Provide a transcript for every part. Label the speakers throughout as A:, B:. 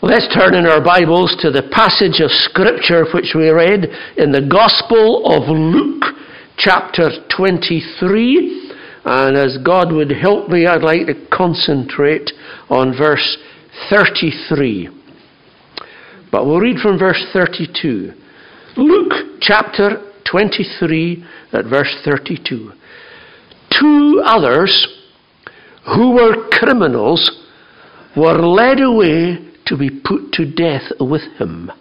A: Let's turn in our Bibles to the passage of Scripture which we read in the Gospel of Luke, chapter 23. And as God would help me, I'd like to concentrate on verse 33. But we'll read from verse 32. Luke chapter 23 at verse 32. Two others who were criminals were led away to be put to death with him.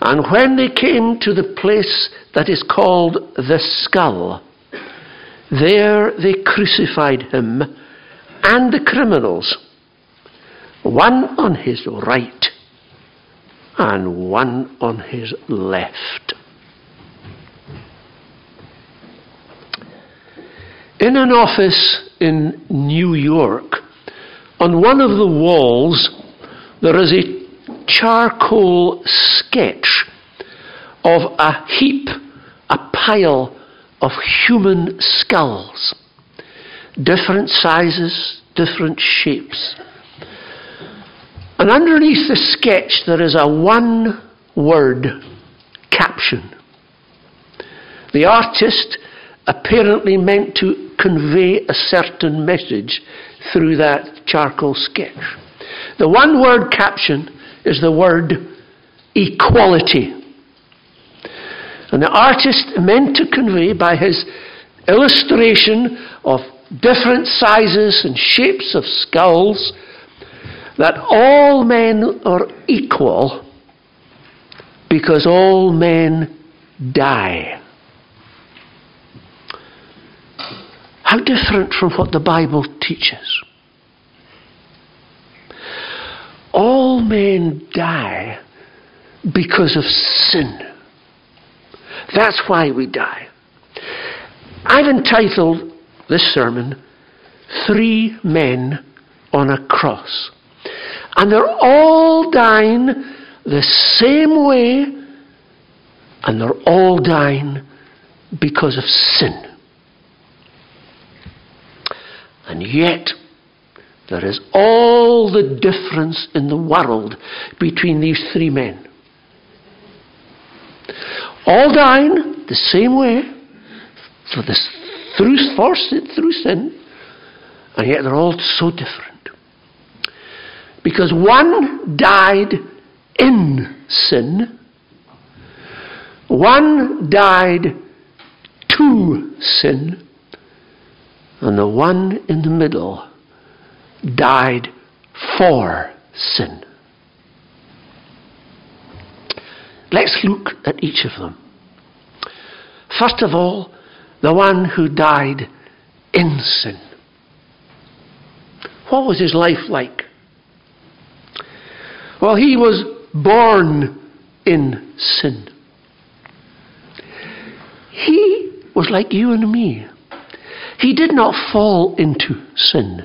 A: And when they came to the place that is called the skull, there they crucified him and the criminals, one on his right and one on his left. In an office in New York, on one of the walls, there is a charcoal sketch of a heap, a pile of human skulls, different sizes, different shapes. And underneath the sketch, there is a one word caption. The artist apparently meant to convey a certain message through that charcoal sketch. The one word caption is the word equality. And the artist meant to convey by his illustration of different sizes and shapes of skulls that all men are equal because all men die. How different from what the Bible teaches. All men die because of sin. That's why we die. I've entitled this sermon, Three Men on a Cross. And they're all dying the same way, and they're all dying because of sin. And yet, there is all the difference in the world between these three men. All dying the same way for this, through, for, through sin, and yet they're all so different. Because one died in sin, one died to sin, and the one in the middle died for sin. Let's look at each of them. First of all, the one who died in sin. What was his life like? Well, he was born in sin. He was like you and me. He did not fall into sin.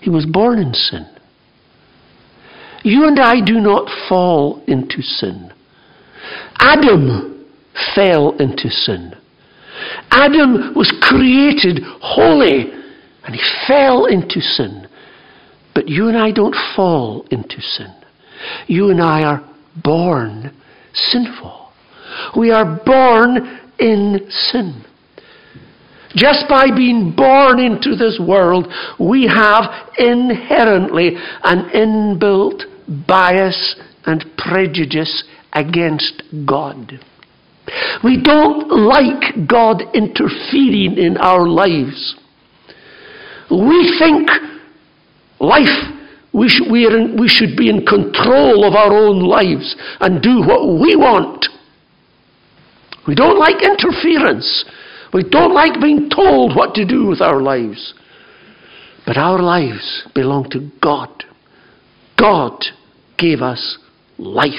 A: He was born in sin. You and I do not fall into sin. Adam fell into sin. Adam was created holy and he fell into sin. But you and I don't fall into sin. You and I are born sinful. We are born in sin. Just by being born into this world, we have inherently an inbuilt bias and prejudice against God. We don't like God interfering in our lives. We think life, we, sh- we, in, we should be in control of our own lives and do what we want. We don't like interference. We don't like being told what to do with our lives. But our lives belong to God. God gave us life.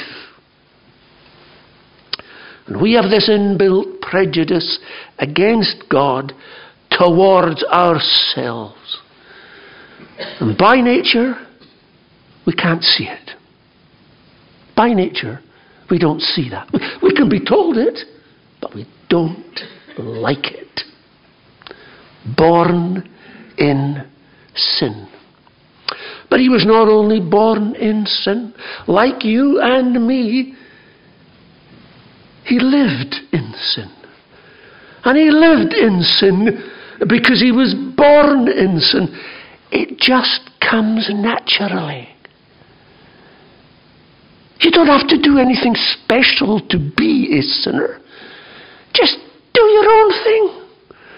A: And we have this inbuilt prejudice against God towards ourselves. And by nature, we can't see it. By nature, we don't see that. We can be told it, but we don't like it. Born in sin. But he was not only born in sin, like you and me, he lived in sin. And he lived in sin because he was born in sin. It just comes naturally. You don't have to do anything special to be a sinner. Just do your own thing.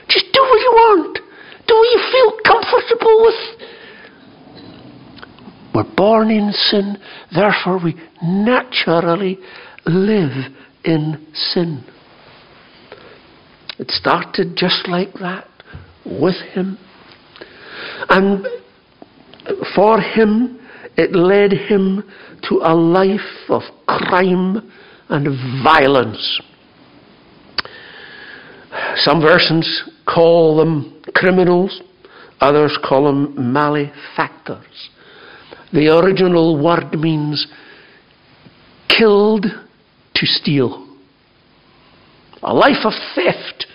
A: Just do what you want. Do what you feel comfortable with. We're born in sin, therefore we naturally live in sin. It started just like that with him. And for him, it led him to a life of crime and violence. Some versions call them criminals, others call them malefactors. The original word means killed to steal. A life of theft.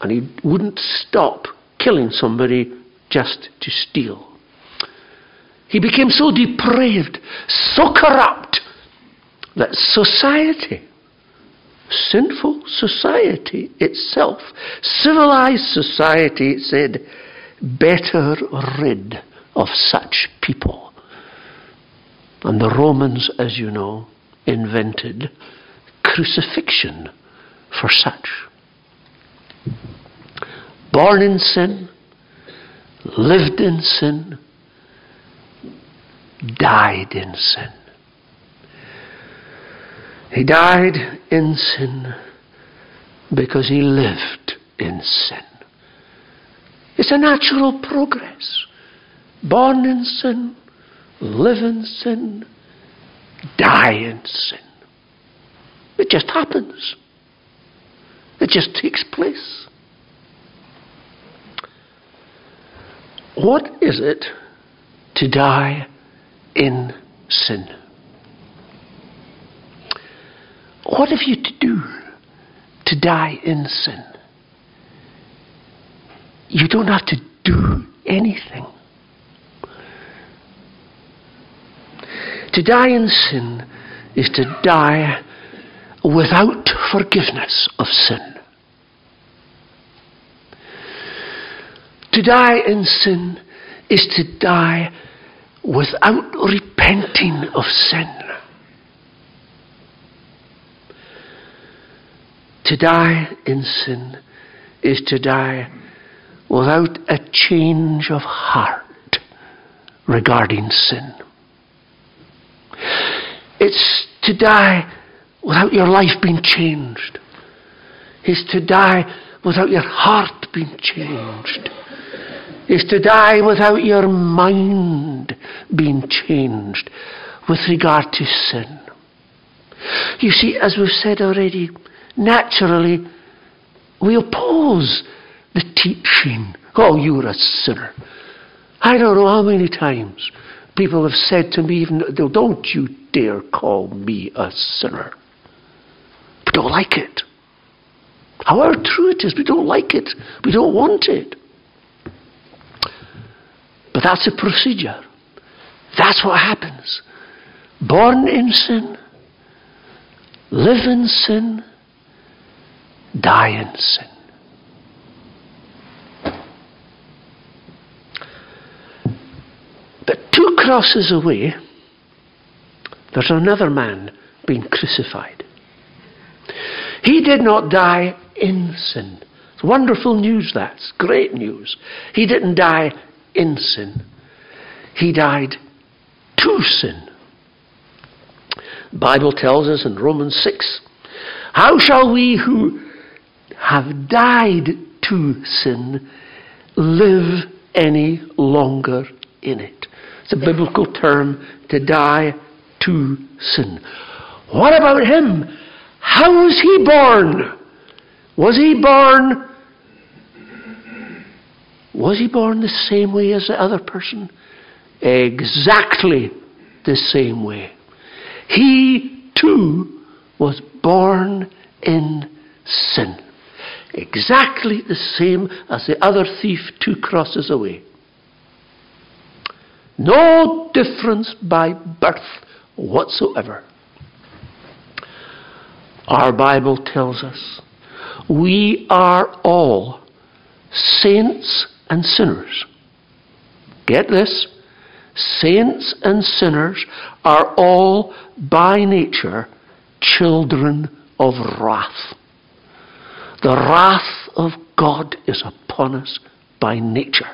A: And he wouldn't stop killing somebody just to steal. He became so depraved, so corrupt, that society, sinful society itself, civilized society, said, better rid of such people. And the Romans, as you know, invented crucifixion for such. Born in sin, lived in sin, died in sin. He died in sin because he lived in sin. It's a natural progress. Born in sin, live in sin, die in sin. It just happens. It just takes place. What is it to die in sin? What have you to do to die in sin? You don't have to do anything. To die in sin is to die without forgiveness of sin. To die in sin is to die without repenting of sin. To die in sin is to die without a change of heart regarding sin. It's to die without your life being changed. It's to die without your heart being changed. It's to die without your mind being changed with regard to sin. You see, as we've said already, naturally we oppose the teaching, oh, you're a sinner. I don't know how many times people have said to me, even, don't you dare call me a sinner. We don't like it. However true it is, we don't like it. We don't want it. But that's a procedure. That's what happens. Born in sin, live in sin, die in sin. But two crosses away, there's another man being crucified. He did not die in sin. It's wonderful news, that's great news. He didn't die in sin, he died to sin. The Bible tells us in Romans 6 How shall we who have died to sin live any longer in it? It's a biblical term to die to sin. What about him? How was he born? Was he born? Was he born the same way as the other person? Exactly the same way. He too was born in sin. Exactly the same as the other thief two crosses away. No difference by birth whatsoever. Our Bible tells us we are all saints and sinners. Get this? Saints and sinners are all by nature children of wrath. The wrath of God is upon us by nature.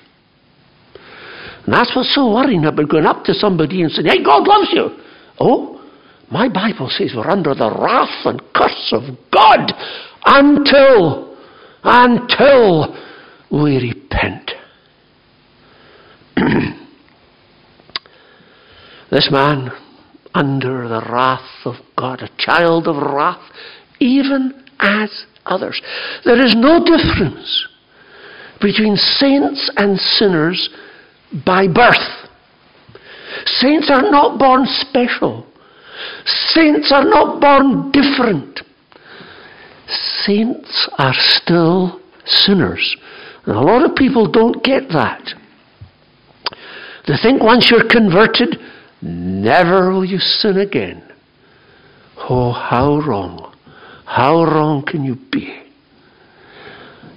A: And that's what's so worrying about going up to somebody and saying, Hey, God loves you. Oh, my Bible says we're under the wrath and curse of God until, until we repent. this man, under the wrath of God, a child of wrath, even as others. There is no difference between saints and sinners by birth. Saints are not born special. Saints are not born different. Saints are still sinners. And a lot of people don't get that. They think once you're converted, never will you sin again. Oh, how wrong. How wrong can you be?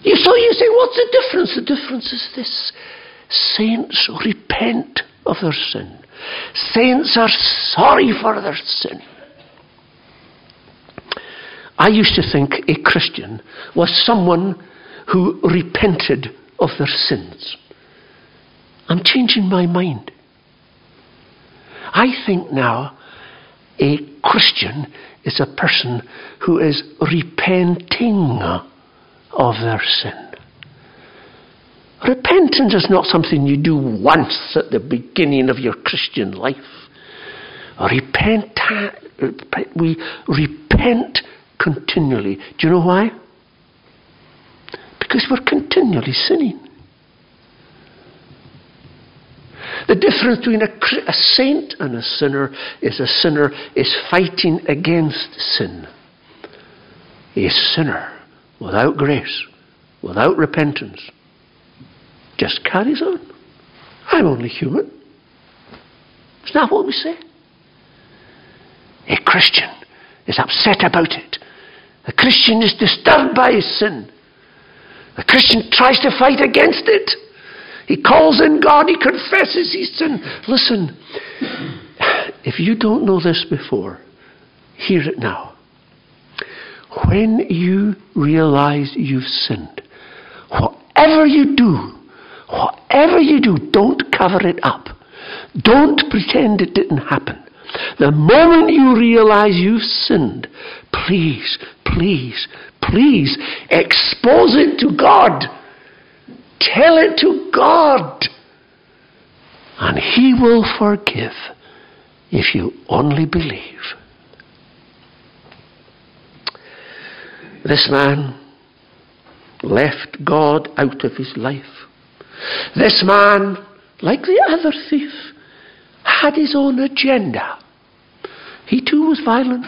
A: You, so you say, what's the difference? The difference is this saints repent of their sin, saints are sorry for their sin. I used to think a Christian was someone who repented of their sins. I'm changing my mind. I think now a Christian is a person who is repenting of their sin. Repentance is not something you do once at the beginning of your Christian life. Repent, we repent continually. Do you know why? Because we're continually sinning. The difference between a, a, saint and a sinner is a sinner is fighting against sin. A sinner without grace, without repentance, just carries on. I'm only human. It's not what we say. A Christian is upset about it. A Christian is disturbed by his sin. A Christian tries to fight against it. He calls in God, he confesses his sin. Listen, if you don't know this before, hear it now. When you realize you've sinned, whatever you do, whatever you do, don't cover it up. Don't pretend it didn't happen. The moment you realize you've sinned, please, please, please expose it to God. Tell it to God. And He will forgive if you only believe. This man left God out of his life. This man, like the other thief, had his own agenda. He too was violent.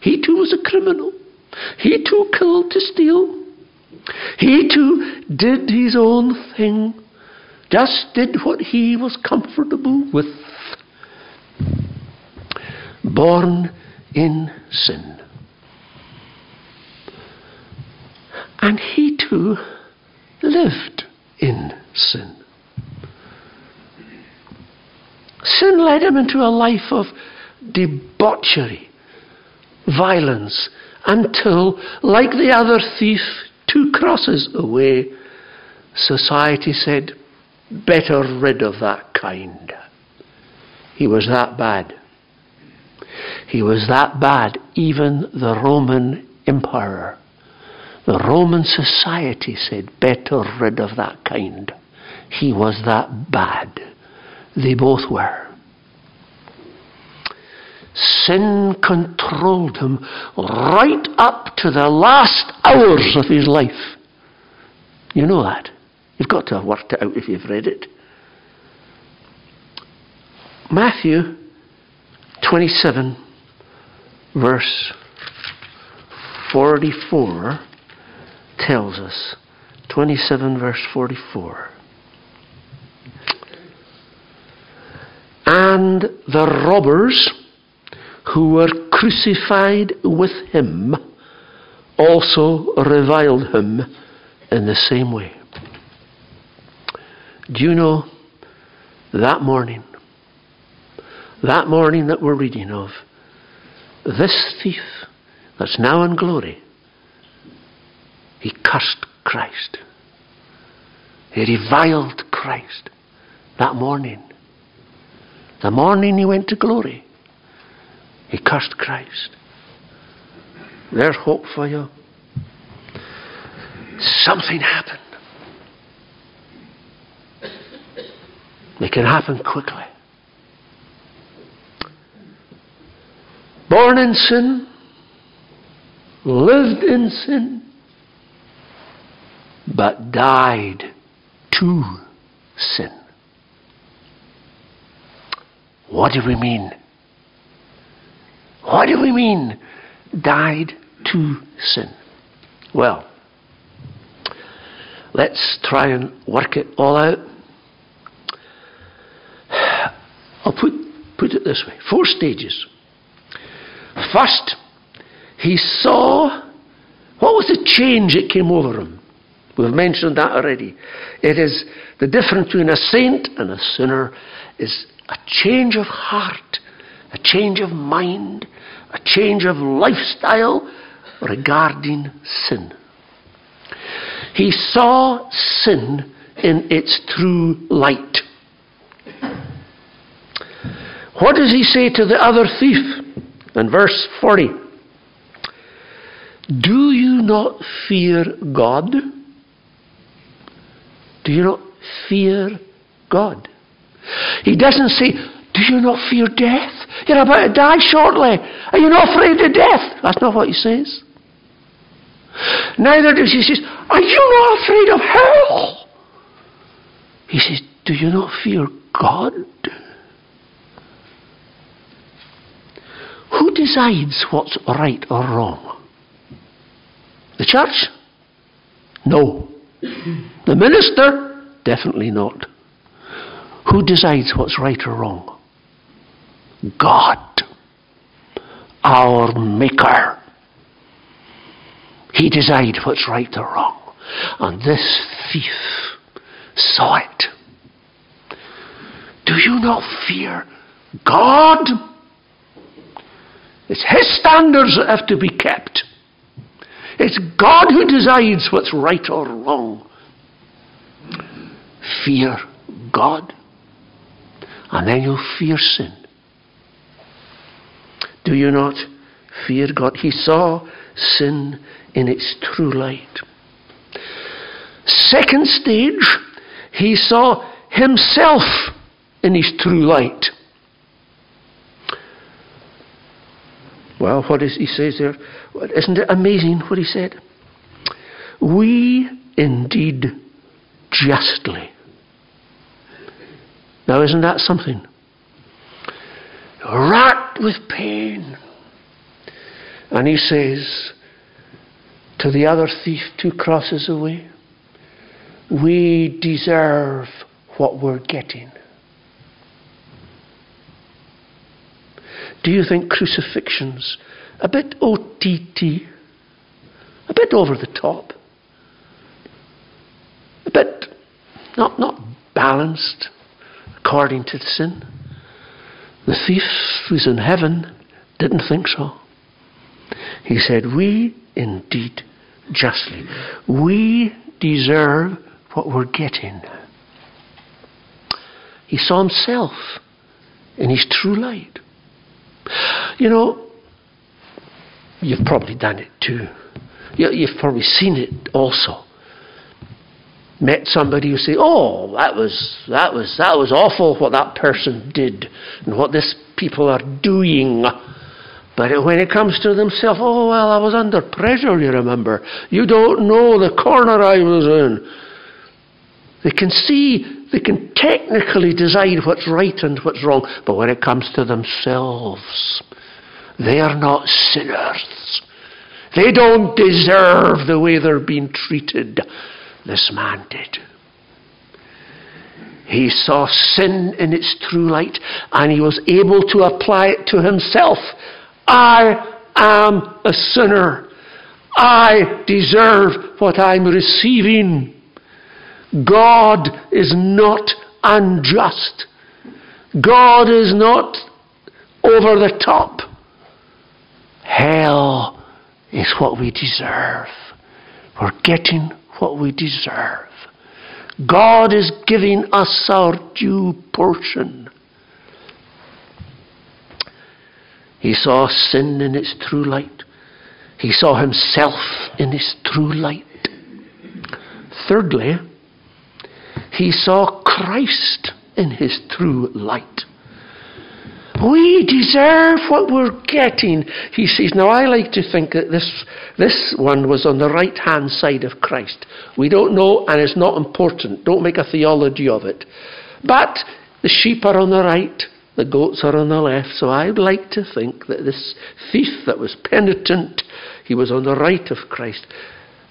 A: He too was a criminal. He too killed to steal. He too did his own thing, just did what he was comfortable with. Born in sin. And he too lived in sin. Sin led him into a life of debauchery, violence, until, like the other thief two crosses away, society said, better rid of that kind. He was that bad. He was that bad, even the Roman emperor. The Roman society said, better rid of that kind. He was that bad. They both were. Sin controlled him right up to the last hours of his life. You know that. You've got to have worked it out if you've read it. Matthew 27, verse 44 tells us. 27 verse 44. And the robbers who were crucified with him also reviled him in the same way. Do you know that morning, that morning that we're reading of, this thief that's now in glory, he cursed Christ. He reviled Christ that morning. The morning he went to glory, he cursed Christ. There's hope for you. Something happened. It can happen quickly. Born in sin, lived in sin, but died to sin. What do we mean? What do we mean, died to sin? Well, let's try and work it all out. I'll put, put it this way four stages. First, he saw what was the change that came over him? We've mentioned that already. It is the difference between a saint and a sinner is a change of heart, a change of mind, a change of lifestyle regarding sin. He saw sin in its true light. What does he say to the other thief in verse 40? Do you not fear God? Do you not fear God? He doesn't say, Do you not fear death? You're about to die shortly. Are you not afraid of death? That's not what he says. Neither does he say, Are you not afraid of hell? He says, Do you not fear God? Who decides what's right or wrong? The church? No. The minister? Definitely not. Who decides what's right or wrong? God, our Maker. He decides what's right or wrong. And this thief saw it. Do you not fear God? It's His standards that have to be kept. It's God who decides what's right or wrong. Fear God, and then you'll fear sin. Do you not fear God? He saw sin in its true light. Second stage, he saw himself in his true light. Well, what is he says there? Isn't it amazing what he said? We indeed justly. Now, isn't that something? Racked with pain. And he says to the other thief two crosses away, We deserve what we're getting. Do you think crucifixion's a bit OTT? A bit over the top? A bit not, not balanced according to sin? The thief who's in heaven didn't think so. He said, We indeed justly, we deserve what we're getting. He saw himself in his true light. You know, you've probably done it too. You've probably seen it also. Met somebody who say, "Oh, that was that was that was awful what that person did and what this people are doing." But when it comes to themselves, oh well, I was under pressure. You remember? You don't know the corner I was in. They can see, they can technically decide what's right and what's wrong, but when it comes to themselves, they are not sinners. They don't deserve the way they're being treated. This man did. He saw sin in its true light and he was able to apply it to himself. I am a sinner. I deserve what I'm receiving. God is not unjust. God is not over the top. Hell is what we deserve. We're getting what we deserve. God is giving us our due portion. He saw sin in its true light. He saw himself in its true light. Thirdly, he saw Christ in his true light. We deserve what we're getting. He says, Now I like to think that this, this one was on the right hand side of Christ. We don't know, and it's not important. Don't make a theology of it. But the sheep are on the right, the goats are on the left. So I'd like to think that this thief that was penitent, he was on the right of Christ.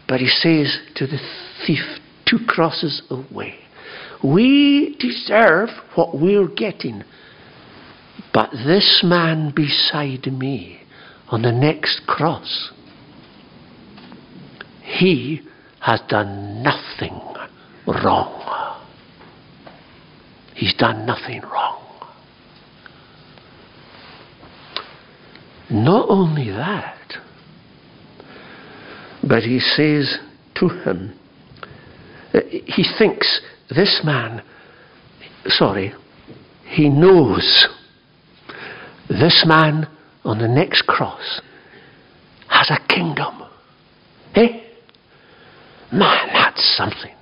A: But he says to the thief, two crosses away, We deserve what we're getting. But this man beside me on the next cross, he has done nothing wrong. He's done nothing wrong. Not only that, but he says to him, he thinks this man, sorry, he knows this man on the next cross has a kingdom. Eh? Man, that's something.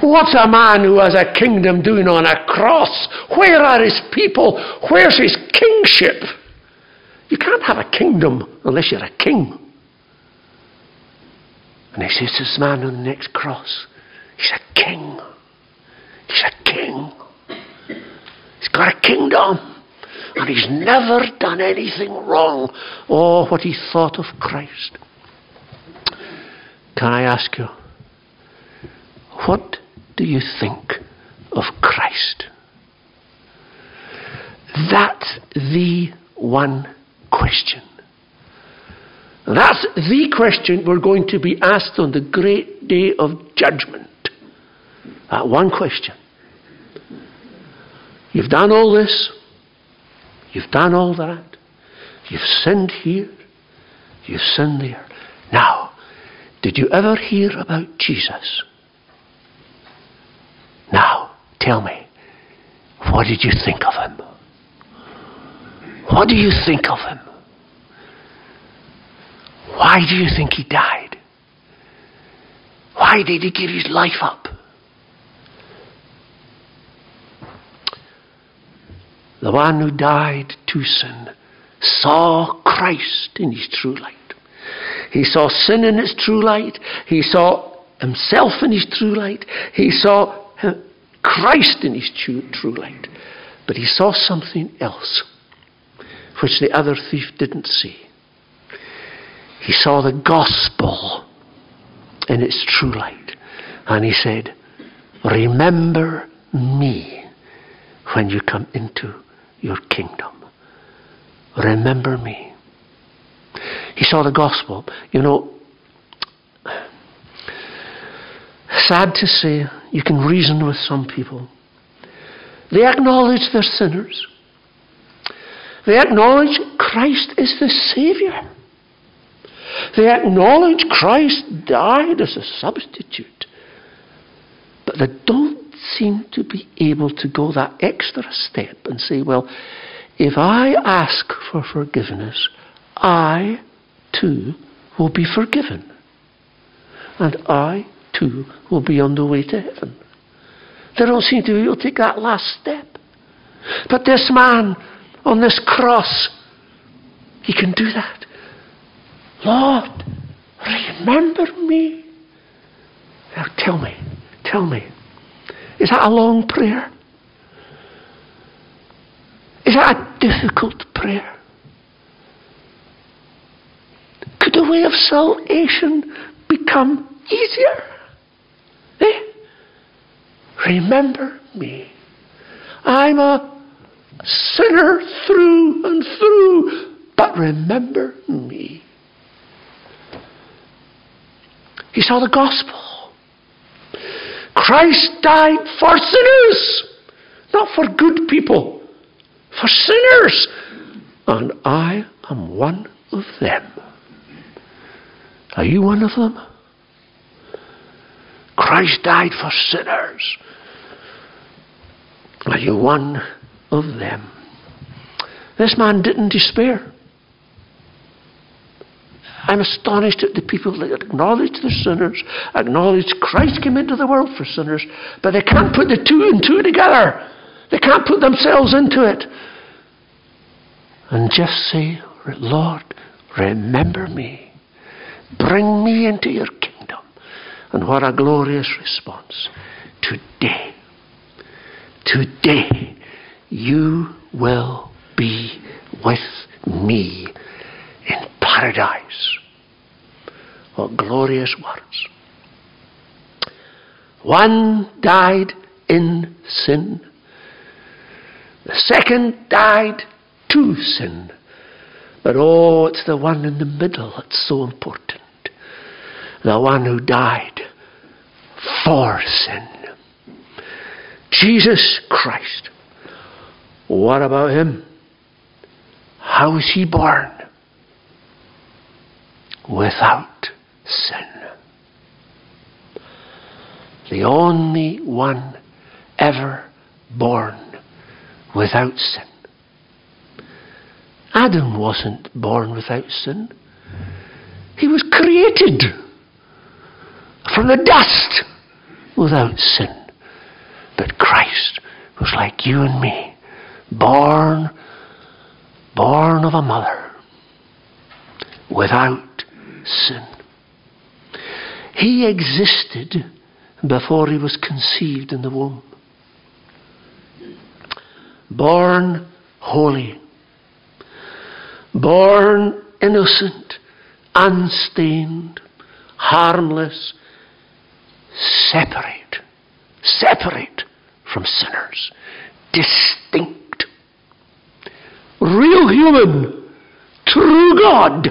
A: What's a man who has a kingdom doing on a cross? Where are his people? Where's his kingship? You can't have a kingdom unless you're a king. And he says, to This man on the next cross, he's a king. He's a king. He's got a kingdom. And he's never done anything wrong. Oh, what he thought of Christ. Can I ask you, what do you think of Christ? That's the one question. That's the question we're going to be asked on the great day of judgment. That one question. You've done all this. You've done all that. You've sinned here. You've sinned there. Now, did you ever hear about Jesus? Now, tell me, what did you think of him? What do you think of him? Why do you think he died? Why did he give his life up? The one who died to sin, saw Christ in his true light. He saw sin in its true light. He saw himself in his true light. He saw Christ in his true, true light. But he saw something else, which the other thief didn't see. He saw the gospel in its true light. And he said, Remember me when you come into your kingdom. Remember me. He saw the gospel. You know, sad to say, you can reason with some people. They acknowledge they're sinners. They acknowledge Christ is the Saviour. They acknowledge Christ died as a substitute. But they don't seem to be able to go that extra step and say, well, if I ask for forgiveness, I too will be forgiven. And I too will be on the way to heaven. They don't seem to be able to take that last step. But this man on this cross, he can do that. Lord, remember me. Now tell me, tell me, is that a long prayer? Is that a difficult prayer? Could the way of salvation become easier? Eh? Remember me. I'm a sinner through and through, but remember me. He saw the gospel. Christ died for sinners, not for good people, for sinners. And I am one of them. Are you one of them? Christ died for sinners. Are you one of them? This man didn't despair. I'm astonished at the people that acknowledge they're sinners, acknowledge Christ came into the world for sinners, but they can't put the two and two together. They can't put themselves into it. And just say, Lord, remember me. Bring me into your kingdom. And what a glorious response. Today, today, you will be with me paradise. What glorious words. One died in sin. The second died to sin. But oh, it's the one in the middle that's so important. The one who died for sin. Jesus Christ. What about him? How was he born? Without sin. The only one ever born without sin. Adam wasn't born without sin. He was created from the dust without sin. But Christ was like you and me, born, born of a mother without sin. He existed before he was conceived in the womb. Born holy, born innocent, unstained, harmless, separate, separate from sinners, distinct, real human, true God,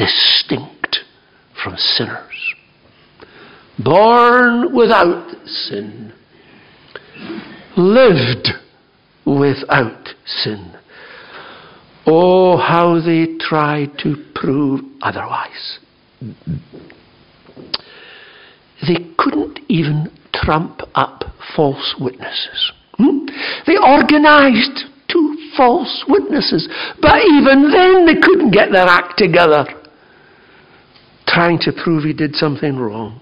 A: distinct from sinners, born without sin, lived without sin. Oh, how they tried to prove otherwise. They couldn't even trump up false witnesses. Hmm? They organized two false witnesses, but even then they couldn't get their act together trying to prove he did something wrong.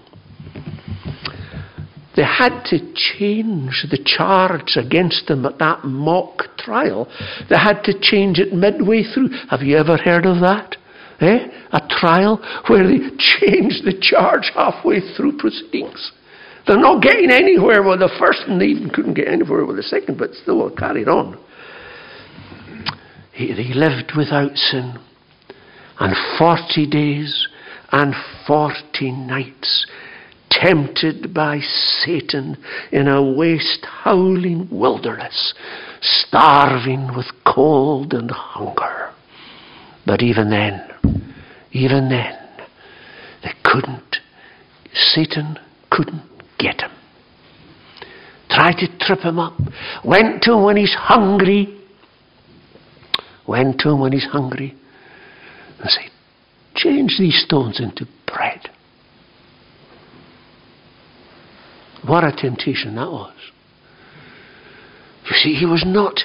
A: They had to change the charge against him at that mock trial. They had to change it midway through. Have you ever heard of that? Eh? A trial where they changed the charge halfway through proceedings. They're not getting anywhere with the first, and they even couldn't get anywhere with the second, but still carried on. He, he lived without sin. And 40 days and forty nights, tempted by Satan in a waste howling wilderness, starving with cold and hunger. But even then, even then, they couldn't, Satan couldn't get him. Tried to trip him up, went to him when he's hungry, went to him when he's hungry, and said, Change these stones into bread. What a temptation that was. You see, he was not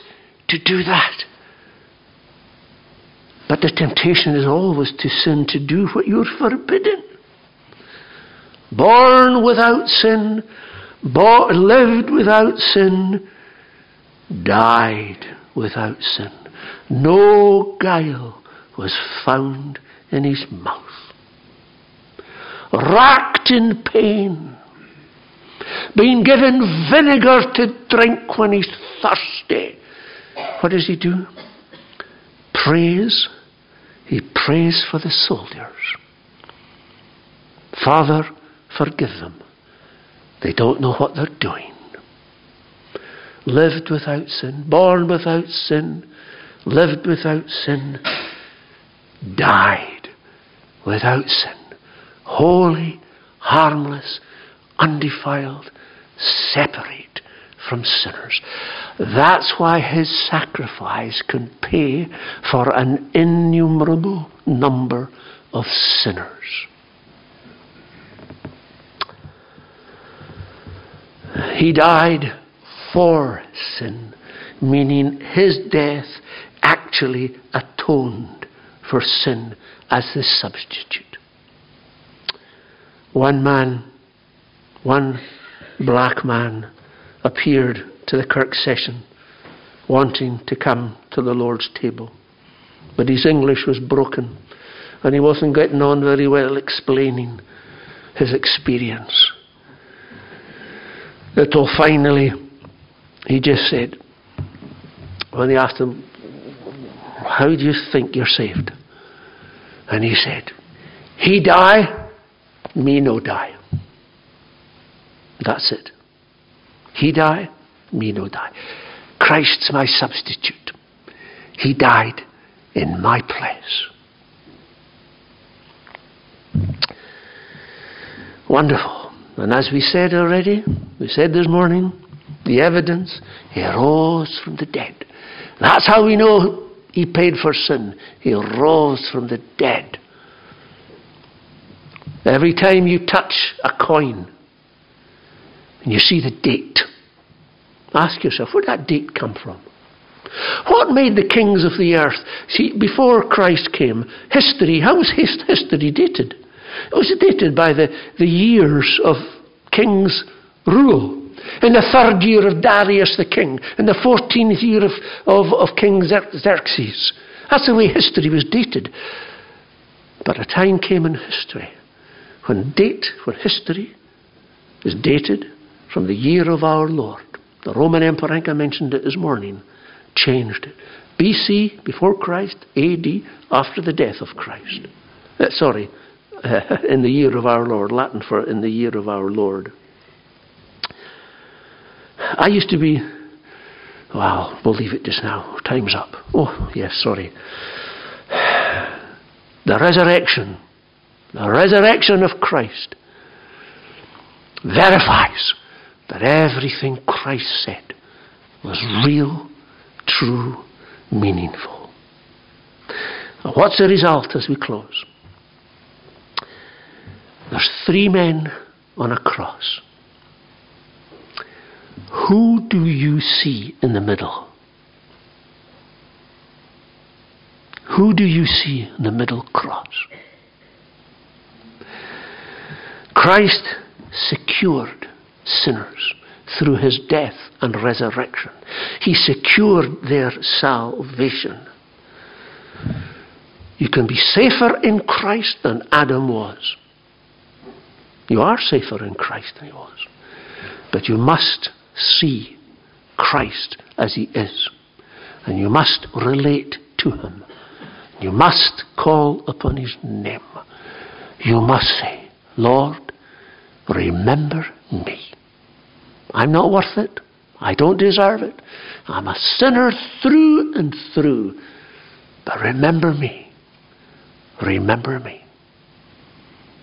A: to do that. But the temptation is always to sin, to do what you're forbidden. Born without sin, born, lived without sin, died without sin. No guile was found in his mouth. Racked in pain, being given vinegar to drink when he's thirsty. What does he do? Prays he prays for the soldiers. Father, forgive them. They don't know what they're doing. Lived without sin, born without sin, lived without sin, died without sin. Holy, harmless, undefiled, separate from sinners. That's why his sacrifice can pay for an innumerable number of sinners. He died for sin, meaning his death actually atoned for sin as the substitute. One man, one black man, appeared to the Kirk session wanting to come to the Lord's table. But his English was broken and he wasn't getting on very well explaining his experience. Until finally he just said, when they asked him, How do you think you're saved? And he said, He die, me no die. That's it. He die, me no die. Christ's my substitute. He died in my place. Wonderful. And as we said already, we said this morning, the evidence, he rose from the dead. That's how we know he paid for sin. He rose from the dead. Every time you touch a coin and you see the date, ask yourself, where did that date come from? What made the kings of the earth? See, before Christ came, history, how was his, history dated? It was dated by the, the years of kings' rule. In the third year of Darius the king, in the fourteenth year of, of, of King Xerxes. That's the way history was dated. But a time came in history when date, when history is dated from the year of our Lord. The Roman Emperor, I mentioned it this morning, changed it. BC, before Christ, AD, after the death of Christ. Uh, sorry, uh, in the year of our Lord, Latin for in the year of our Lord. I used to be, well, we'll leave it just now. Time's up. Oh, yes, sorry. The resurrection, the resurrection of Christ verifies that everything Christ said was real, true, meaningful. What's the result as we close? There's three men on a cross. Who do you see in the middle? Who do you see in the middle cross? Christ secured sinners through his death and resurrection. He secured their salvation. You can be safer in Christ than Adam was. You are safer in Christ than he was. But you must see Christ as he is. And you must relate to him. You must call upon his name. You must say, Lord, remember me. I'm not worth it. I don't deserve it. I'm a sinner through and through. But remember me. Remember me.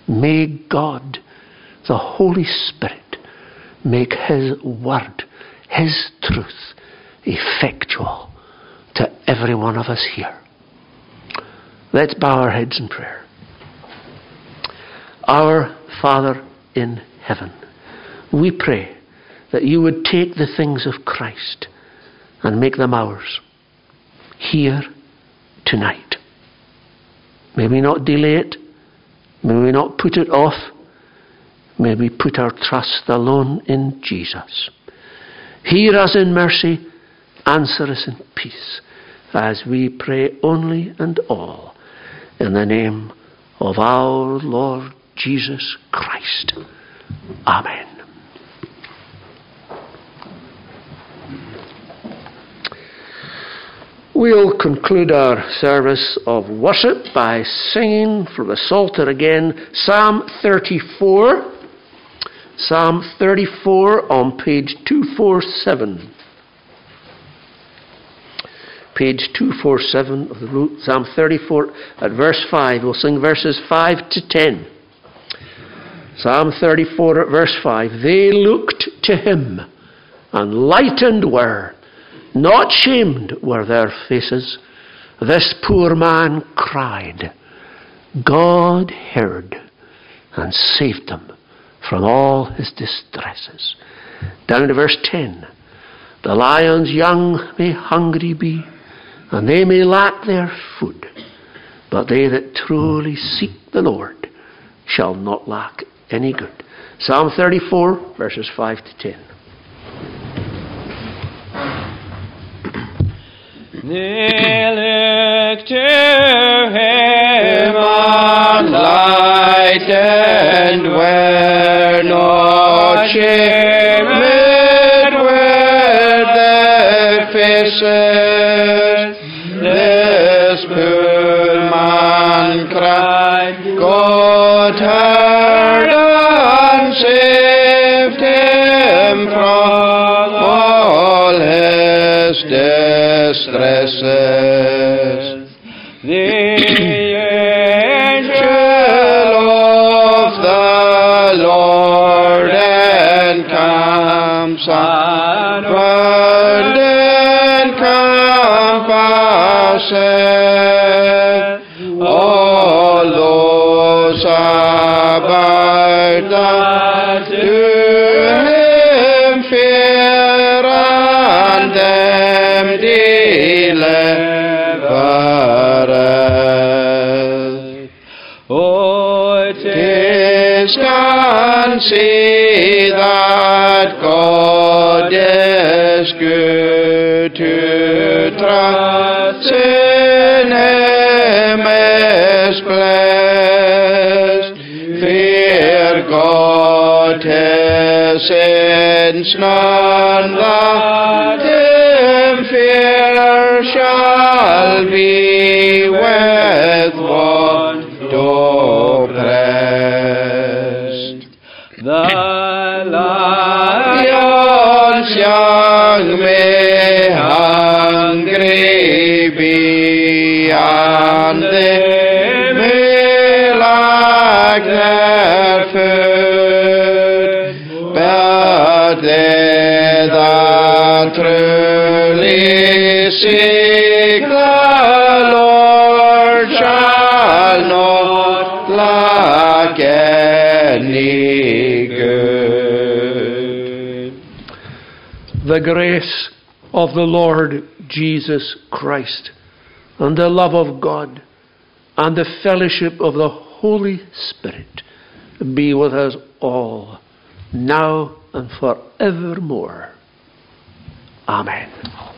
A: May God, the Holy Spirit, make His word, His truth, effectual to every one of us here. Let's bow our heads in prayer. Our Father in heaven, we pray that you would take the things of Christ and make them ours here tonight. May we not delay it. May we not put it off. May we put our trust alone in Jesus. Hear us in mercy, answer us in peace, as we pray only and all in the name of our Lord Jesus Christ. Amen. We'll conclude our service of worship by singing from the Psalter again Psalm 34. Psalm 34 on page 247. Page 247 of the Psalm 34 at verse 5. We'll sing verses 5 to 10. Psalm 34 at verse 5. They looked to him and lightened were, not shamed were their faces. This poor man cried. God heard and saved him from all his distresses. Down to verse 10. The lions young may hungry be, and they may lack their food, but they that truly seek the Lord shall not lack any good. Psalm 34, verses 5 to 10.
B: They and were not None that Him fear shall be with one oppressed.
A: The grace of the Lord Jesus Christ, and the love of God, and the fellowship of the Holy Spirit be with us all, now and forevermore. Amen.